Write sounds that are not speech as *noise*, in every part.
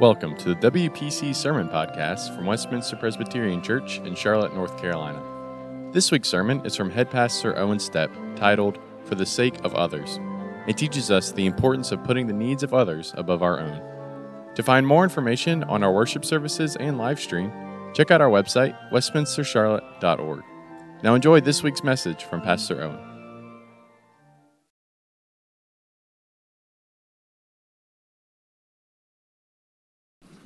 Welcome to the WPC Sermon Podcast from Westminster Presbyterian Church in Charlotte, North Carolina. This week's sermon is from Head Pastor Owen Stepp, titled For the Sake of Others. It teaches us the importance of putting the needs of others above our own. To find more information on our worship services and live stream, check out our website, westminstercharlotte.org. Now enjoy this week's message from Pastor Owen.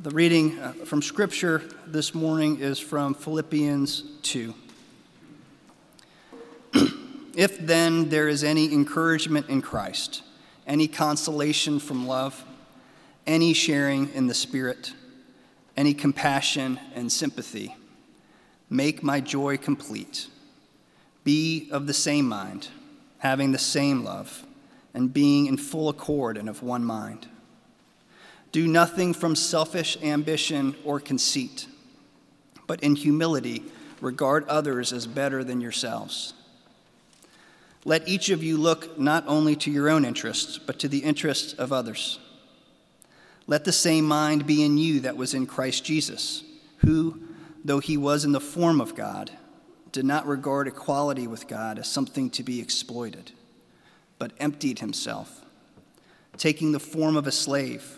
The reading uh, from Scripture this morning is from Philippians 2. *clears throat* if then there is any encouragement in Christ, any consolation from love, any sharing in the Spirit, any compassion and sympathy, make my joy complete. Be of the same mind, having the same love, and being in full accord and of one mind. Do nothing from selfish ambition or conceit, but in humility regard others as better than yourselves. Let each of you look not only to your own interests, but to the interests of others. Let the same mind be in you that was in Christ Jesus, who, though he was in the form of God, did not regard equality with God as something to be exploited, but emptied himself, taking the form of a slave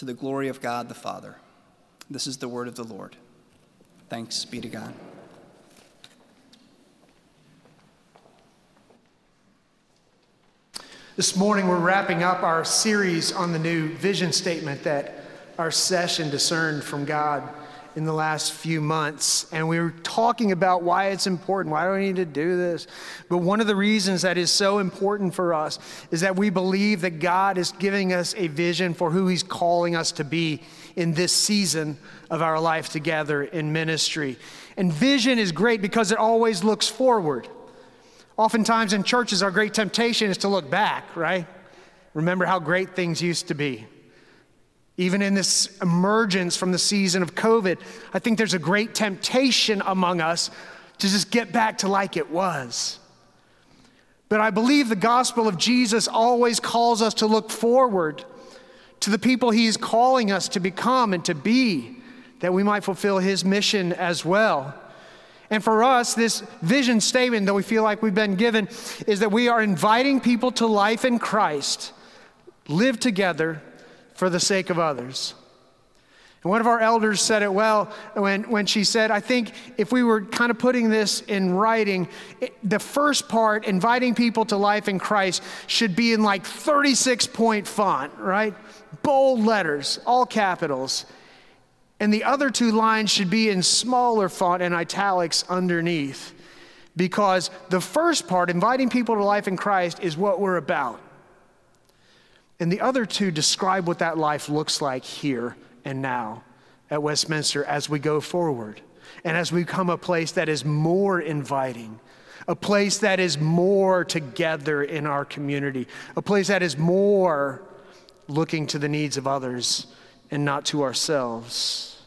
to the glory of God the Father. This is the word of the Lord. Thanks be to God. This morning, we're wrapping up our series on the new vision statement that our session discerned from God in the last few months. And we were talking about why it's important. Why do we need to do this? But one of the reasons that is so important for us is that we believe that God is giving us a vision for who He's calling us to be in this season of our life together in ministry. And vision is great because it always looks forward. Oftentimes in churches, our great temptation is to look back, right? Remember how great things used to be. Even in this emergence from the season of COVID, I think there's a great temptation among us to just get back to like it was. But I believe the gospel of Jesus always calls us to look forward to the people he is calling us to become and to be, that we might fulfill his mission as well. And for us, this vision statement that we feel like we've been given is that we are inviting people to life in Christ, live together, for the sake of others. And one of our elders said it well when, when she said, I think if we were kind of putting this in writing, it, the first part, inviting people to life in Christ, should be in like 36 point font, right? Bold letters, all capitals. And the other two lines should be in smaller font and italics underneath. Because the first part, inviting people to life in Christ, is what we're about. And the other two describe what that life looks like here and now at Westminster as we go forward and as we become a place that is more inviting, a place that is more together in our community, a place that is more looking to the needs of others and not to ourselves.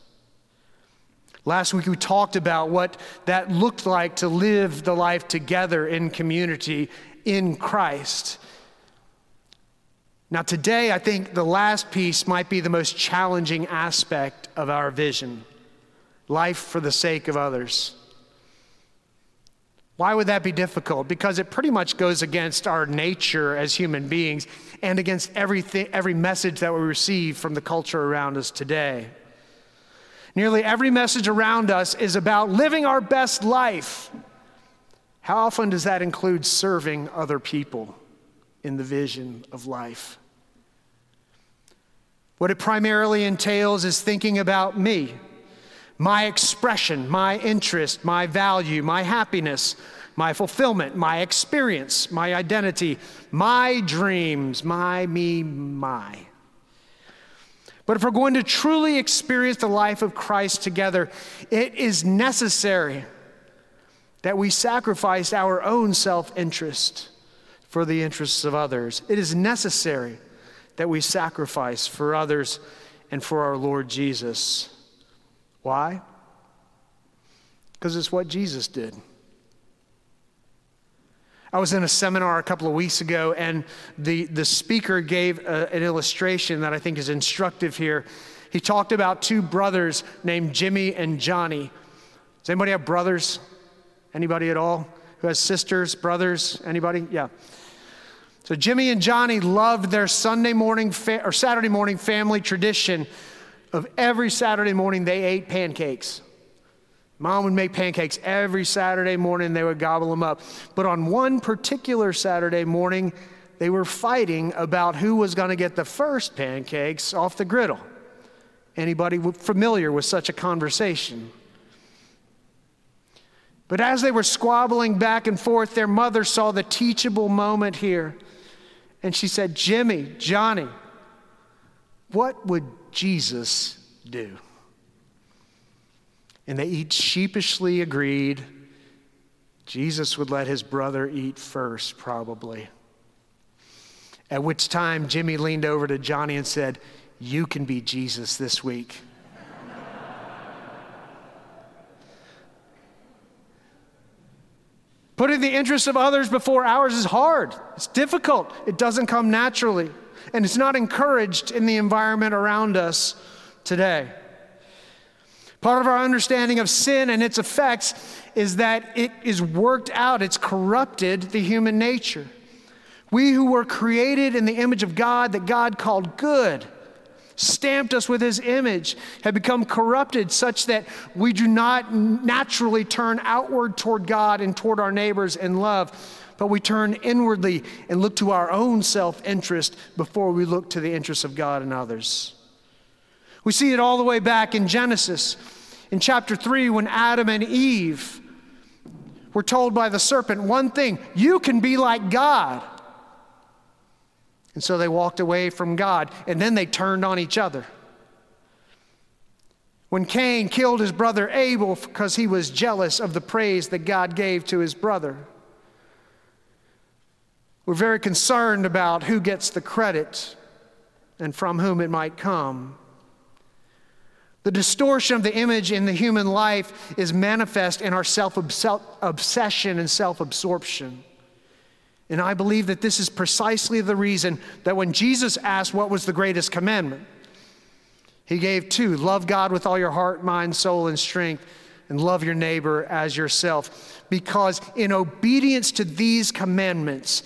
Last week we talked about what that looked like to live the life together in community in Christ. Now, today, I think the last piece might be the most challenging aspect of our vision life for the sake of others. Why would that be difficult? Because it pretty much goes against our nature as human beings and against everything, every message that we receive from the culture around us today. Nearly every message around us is about living our best life. How often does that include serving other people in the vision of life? What it primarily entails is thinking about me, my expression, my interest, my value, my happiness, my fulfillment, my experience, my identity, my dreams, my, me, my. But if we're going to truly experience the life of Christ together, it is necessary that we sacrifice our own self interest for the interests of others. It is necessary that we sacrifice for others and for our Lord Jesus. Why? Because it's what Jesus did. I was in a seminar a couple of weeks ago, and the, the speaker gave a, an illustration that I think is instructive here. He talked about two brothers named Jimmy and Johnny. Does anybody have brothers? Anybody at all? Who has sisters, brothers? Anybody? Yeah. So Jimmy and Johnny loved their Sunday morning fa- or Saturday morning family tradition of every Saturday morning they ate pancakes. Mom would make pancakes every Saturday morning, they would gobble them up. But on one particular Saturday morning, they were fighting about who was going to get the first pancakes off the griddle. Anybody familiar with such a conversation? But as they were squabbling back and forth, their mother saw the teachable moment here. And she said, Jimmy, Johnny, what would Jesus do? And they each sheepishly agreed Jesus would let his brother eat first, probably. At which time Jimmy leaned over to Johnny and said, You can be Jesus this week. Putting the interests of others before ours is hard. It's difficult. It doesn't come naturally. And it's not encouraged in the environment around us today. Part of our understanding of sin and its effects is that it is worked out, it's corrupted the human nature. We who were created in the image of God, that God called good, stamped us with his image, have become corrupted such that we do not naturally turn outward toward God and toward our neighbors in love, but we turn inwardly and look to our own self interest before we look to the interests of God and others. We see it all the way back in Genesis. In chapter 3, when Adam and Eve were told by the serpent one thing you can be like God. And so they walked away from God, and then they turned on each other. When Cain killed his brother Abel because he was jealous of the praise that God gave to his brother, we're very concerned about who gets the credit and from whom it might come. The distortion of the image in the human life is manifest in our self obsession and self absorption. And I believe that this is precisely the reason that when Jesus asked what was the greatest commandment, he gave two love God with all your heart, mind, soul, and strength, and love your neighbor as yourself. Because in obedience to these commandments,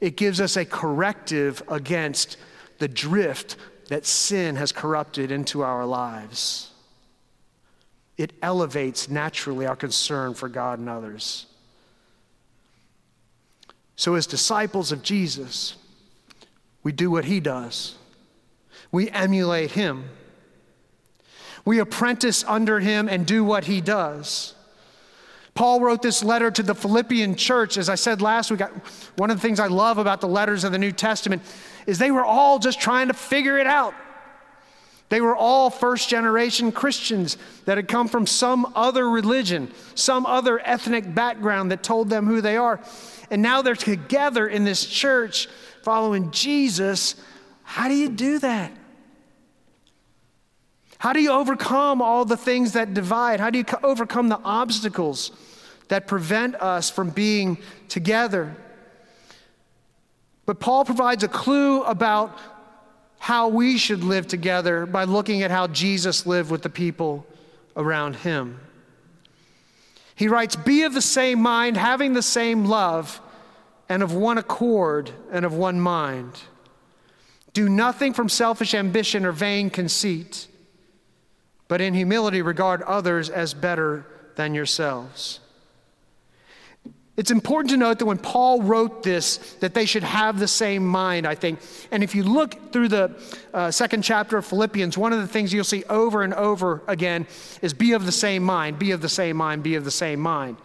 it gives us a corrective against the drift that sin has corrupted into our lives. It elevates naturally our concern for God and others. So, as disciples of Jesus, we do what he does. We emulate him. We apprentice under him and do what he does. Paul wrote this letter to the Philippian church. As I said last week, one of the things I love about the letters of the New Testament is they were all just trying to figure it out. They were all first generation Christians that had come from some other religion, some other ethnic background that told them who they are. And now they're together in this church following Jesus. How do you do that? How do you overcome all the things that divide? How do you overcome the obstacles that prevent us from being together? But Paul provides a clue about how we should live together by looking at how Jesus lived with the people around him. He writes, Be of the same mind, having the same love, and of one accord and of one mind. Do nothing from selfish ambition or vain conceit, but in humility regard others as better than yourselves. It's important to note that when Paul wrote this, that they should have the same mind, I think. And if you look through the uh, second chapter of Philippians, one of the things you'll see over and over again is be of the same mind, be of the same mind, be of the same mind.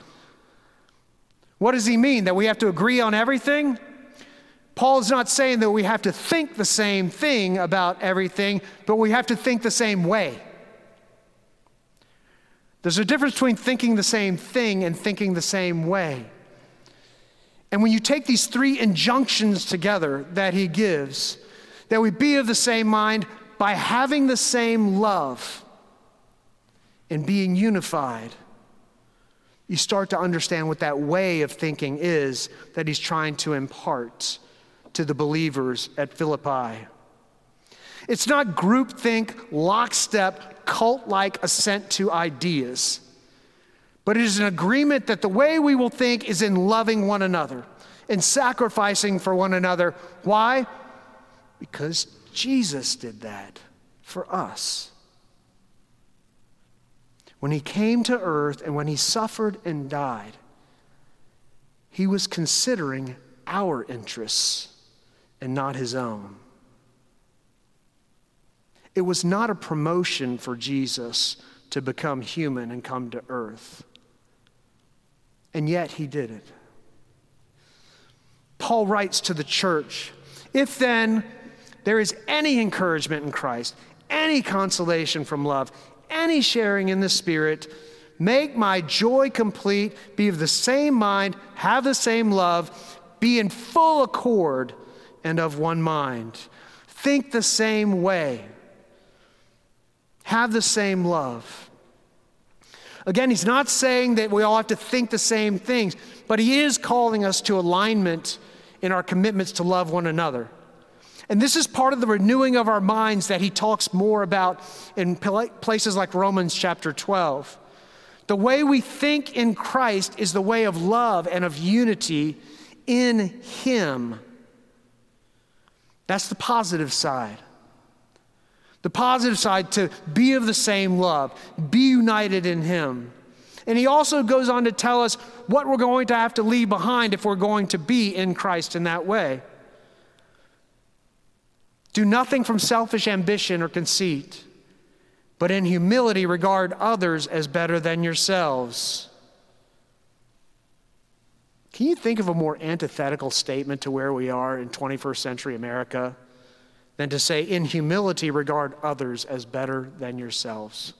What does he mean? That we have to agree on everything? Paul is not saying that we have to think the same thing about everything, but we have to think the same way. There's a difference between thinking the same thing and thinking the same way. And when you take these three injunctions together that he gives, that we be of the same mind by having the same love and being unified, you start to understand what that way of thinking is that he's trying to impart to the believers at Philippi. It's not groupthink, lockstep, cult like assent to ideas, but it is an agreement that the way we will think is in loving one another and sacrificing for one another. Why? Because Jesus did that for us. When he came to earth and when he suffered and died, he was considering our interests and not his own. It was not a promotion for Jesus to become human and come to earth. And yet he did it. Paul writes to the church If then there is any encouragement in Christ, any consolation from love, any sharing in the Spirit, make my joy complete, be of the same mind, have the same love, be in full accord and of one mind. Think the same way, have the same love. Again, he's not saying that we all have to think the same things, but he is calling us to alignment in our commitments to love one another. And this is part of the renewing of our minds that he talks more about in places like Romans chapter 12. The way we think in Christ is the way of love and of unity in him. That's the positive side. The positive side to be of the same love, be united in him. And he also goes on to tell us what we're going to have to leave behind if we're going to be in Christ in that way. Do nothing from selfish ambition or conceit, but in humility regard others as better than yourselves. Can you think of a more antithetical statement to where we are in 21st century America than to say, in humility, regard others as better than yourselves?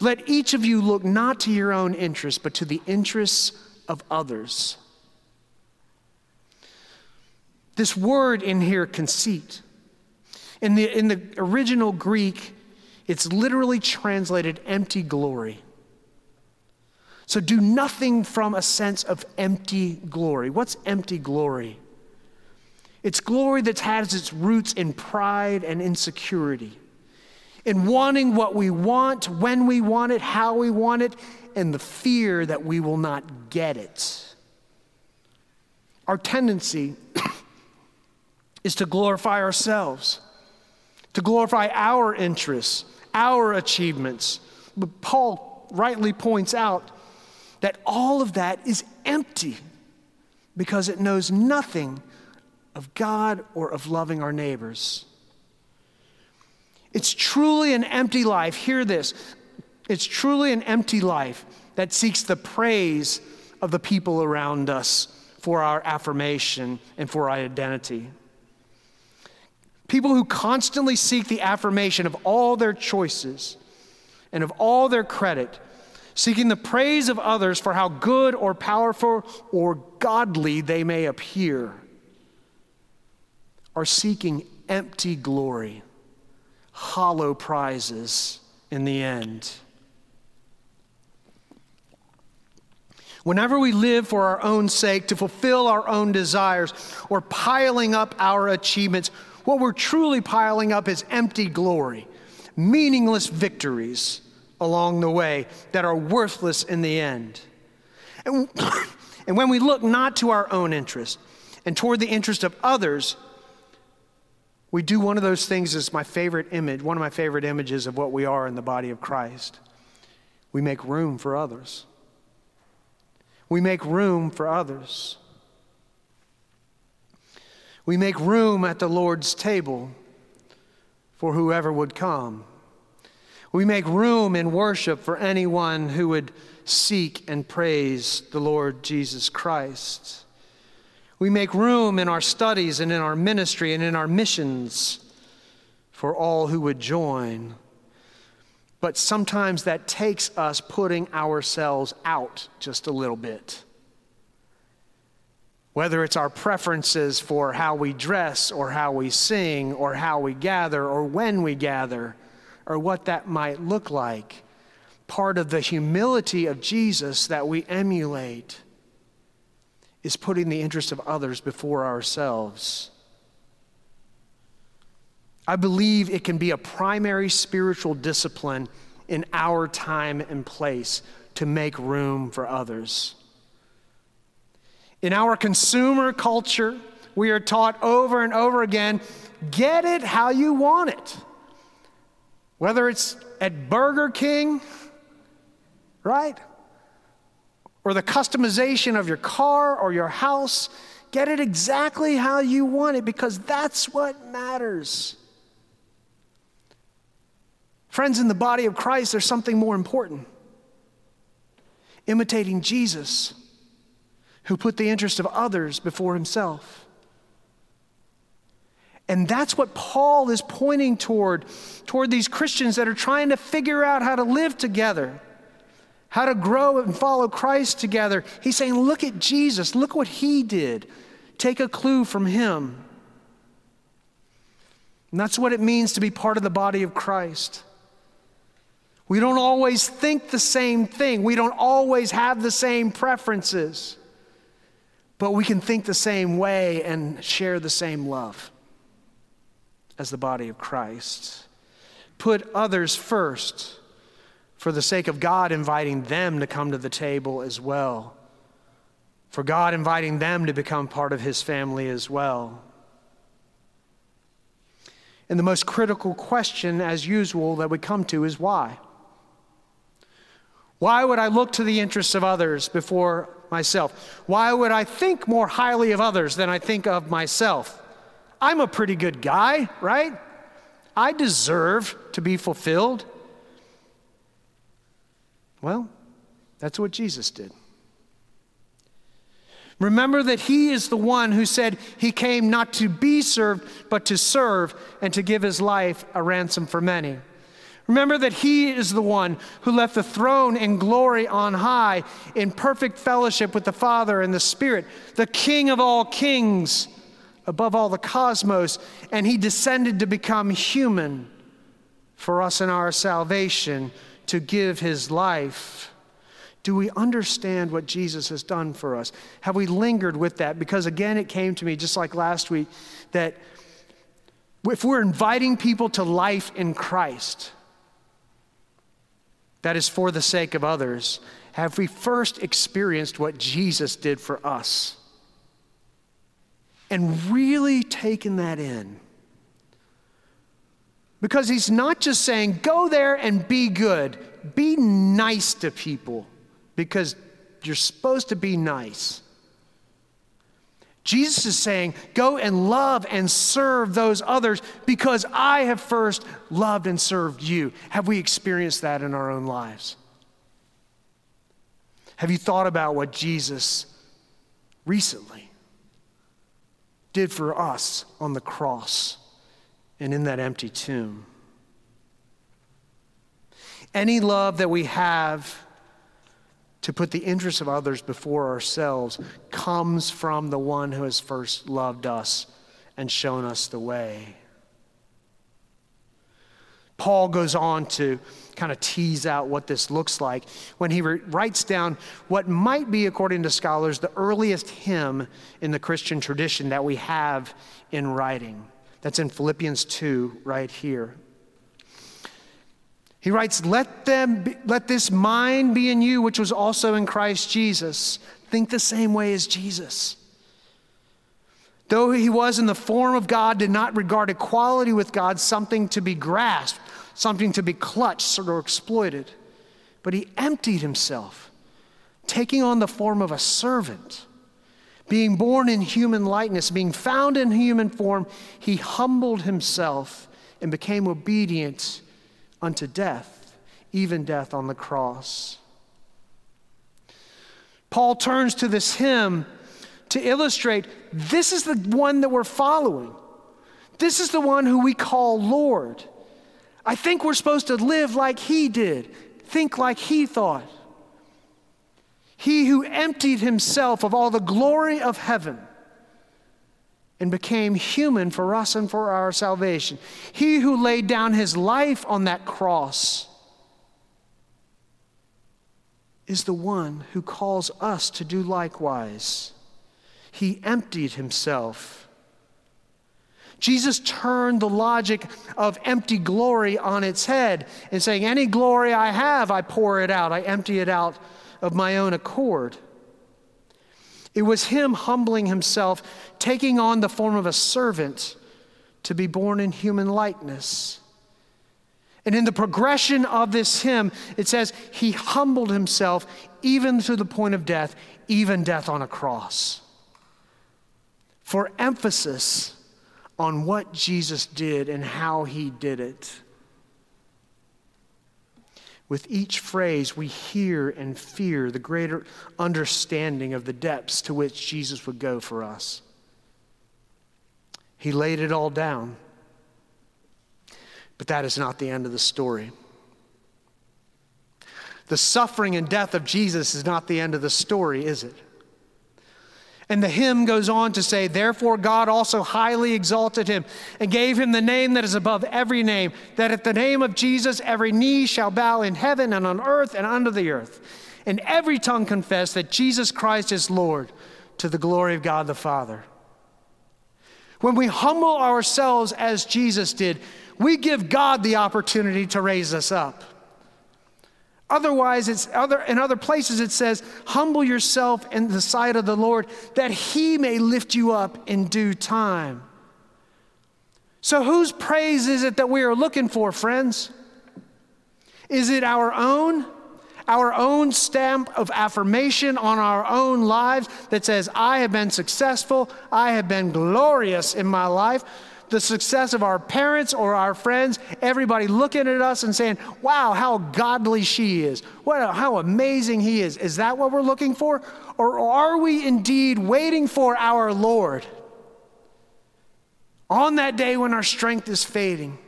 Let each of you look not to your own interests, but to the interests of others. This word in here, conceit, in the, in the original Greek, it's literally translated empty glory. So do nothing from a sense of empty glory. What's empty glory? It's glory that has its roots in pride and insecurity, in wanting what we want, when we want it, how we want it, and the fear that we will not get it. Our tendency is to glorify ourselves, to glorify our interests, our achievements. But Paul rightly points out that all of that is empty because it knows nothing of God or of loving our neighbors. It's truly an empty life. Hear this. It's truly an empty life that seeks the praise of the people around us for our affirmation and for our identity. People who constantly seek the affirmation of all their choices and of all their credit, seeking the praise of others for how good or powerful or godly they may appear, are seeking empty glory, hollow prizes in the end. Whenever we live for our own sake, to fulfill our own desires, or piling up our achievements, what we're truly piling up is empty glory, meaningless victories along the way that are worthless in the end. And, *coughs* and when we look not to our own interest and toward the interest of others, we do one of those things that's my favorite image, one of my favorite images of what we are in the body of Christ. We make room for others. We make room for others. We make room at the Lord's table for whoever would come. We make room in worship for anyone who would seek and praise the Lord Jesus Christ. We make room in our studies and in our ministry and in our missions for all who would join. But sometimes that takes us putting ourselves out just a little bit. Whether it's our preferences for how we dress or how we sing or how we gather or when we gather or what that might look like, part of the humility of Jesus that we emulate is putting the interest of others before ourselves. I believe it can be a primary spiritual discipline in our time and place to make room for others. In our consumer culture, we are taught over and over again get it how you want it. Whether it's at Burger King, right? Or the customization of your car or your house, get it exactly how you want it because that's what matters. Friends, in the body of Christ, there's something more important imitating Jesus, who put the interest of others before himself. And that's what Paul is pointing toward, toward these Christians that are trying to figure out how to live together, how to grow and follow Christ together. He's saying, Look at Jesus, look what he did. Take a clue from him. And that's what it means to be part of the body of Christ. We don't always think the same thing. We don't always have the same preferences. But we can think the same way and share the same love as the body of Christ. Put others first for the sake of God inviting them to come to the table as well. For God inviting them to become part of his family as well. And the most critical question, as usual, that we come to is why? Why would I look to the interests of others before myself? Why would I think more highly of others than I think of myself? I'm a pretty good guy, right? I deserve to be fulfilled. Well, that's what Jesus did. Remember that he is the one who said he came not to be served, but to serve and to give his life a ransom for many. Remember that He is the one who left the throne in glory on high, in perfect fellowship with the Father and the Spirit, the King of all kings, above all the cosmos, and He descended to become human for us in our salvation, to give His life. Do we understand what Jesus has done for us? Have we lingered with that? Because again, it came to me just like last week that if we're inviting people to life in Christ, that is for the sake of others, have we first experienced what Jesus did for us and really taken that in? Because he's not just saying, go there and be good, be nice to people because you're supposed to be nice. Jesus is saying, Go and love and serve those others because I have first loved and served you. Have we experienced that in our own lives? Have you thought about what Jesus recently did for us on the cross and in that empty tomb? Any love that we have to put the interests of others before ourselves comes from the one who has first loved us and shown us the way. Paul goes on to kind of tease out what this looks like when he re- writes down what might be, according to scholars, the earliest hymn in the Christian tradition that we have in writing. That's in Philippians 2, right here. He writes, let, them be, let this mind be in you, which was also in Christ Jesus. Think the same way as Jesus. Though he was in the form of God, did not regard equality with God something to be grasped, something to be clutched or exploited. But he emptied himself, taking on the form of a servant. Being born in human likeness, being found in human form, he humbled himself and became obedient unto death, even death on the cross. Paul turns to this hymn to illustrate this is the one that we're following. This is the one who we call Lord. I think we're supposed to live like he did, think like he thought. He who emptied himself of all the glory of heaven and became human for us and for our salvation. He who laid down his life on that cross is the one who calls us to do likewise. He emptied himself. Jesus turned the logic of empty glory on its head and saying, Any glory I have, I pour it out, I empty it out of my own accord. It was him humbling himself, taking on the form of a servant to be born in human likeness. And in the progression of this hymn, it says, He humbled himself even to the point of death, even death on a cross. For emphasis on what Jesus did and how he did it. With each phrase, we hear and fear the greater understanding of the depths to which Jesus would go for us. He laid it all down. But that is not the end of the story. The suffering and death of Jesus is not the end of the story, is it? And the hymn goes on to say, Therefore God also highly exalted him and gave him the name that is above every name, that at the name of Jesus every knee shall bow in heaven and on earth and under the earth, and every tongue confess that Jesus Christ is Lord to the glory of God the Father. When we humble ourselves as Jesus did, we give God the opportunity to raise us up. Otherwise, it's other, in other places it says, humble yourself in the sight of the Lord that he may lift you up in due time. So, whose praise is it that we are looking for, friends? Is it our own? Our own stamp of affirmation on our own lives that says, I have been successful, I have been glorious in my life? The success of our parents or our friends, everybody looking at us and saying, wow, how godly she is. What, how amazing he is. Is that what we're looking for? Or are we indeed waiting for our Lord on that day when our strength is fading?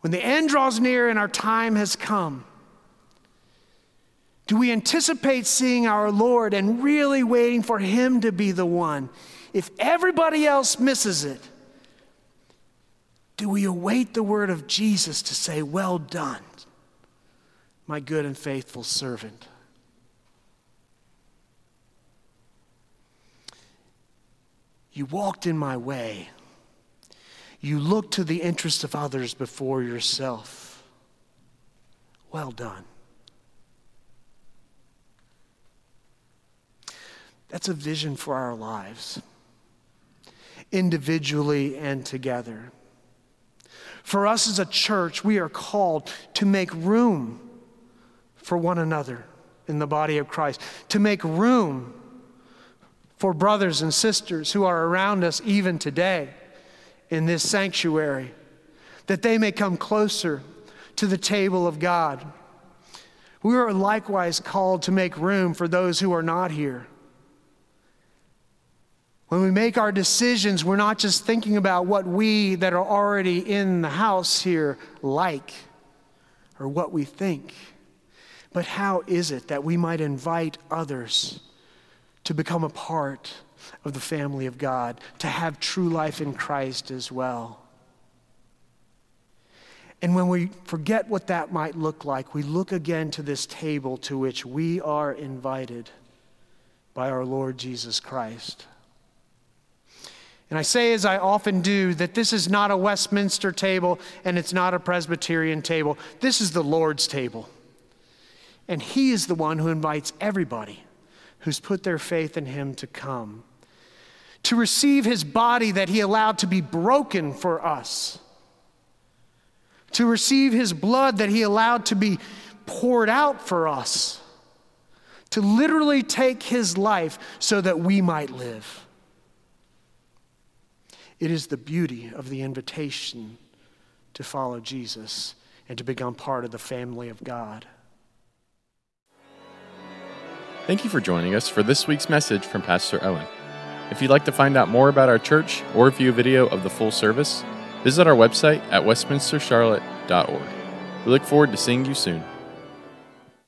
When the end draws near and our time has come, do we anticipate seeing our Lord and really waiting for Him to be the one? If everybody else misses it, do we await the word of Jesus to say, Well done, my good and faithful servant? You walked in my way. You looked to the interest of others before yourself. Well done. That's a vision for our lives individually and together. For us as a church, we are called to make room for one another in the body of Christ, to make room for brothers and sisters who are around us even today in this sanctuary, that they may come closer to the table of God. We are likewise called to make room for those who are not here when we make our decisions, we're not just thinking about what we that are already in the house here like or what we think, but how is it that we might invite others to become a part of the family of God, to have true life in Christ as well? And when we forget what that might look like, we look again to this table to which we are invited by our Lord Jesus Christ. And I say, as I often do, that this is not a Westminster table and it's not a Presbyterian table. This is the Lord's table. And He is the one who invites everybody who's put their faith in Him to come, to receive His body that He allowed to be broken for us, to receive His blood that He allowed to be poured out for us, to literally take His life so that we might live. It is the beauty of the invitation to follow Jesus and to become part of the family of God. Thank you for joining us for this week's message from Pastor Owen. If you'd like to find out more about our church or view a video of the full service, visit our website at westminstercharlotte.org. We look forward to seeing you soon.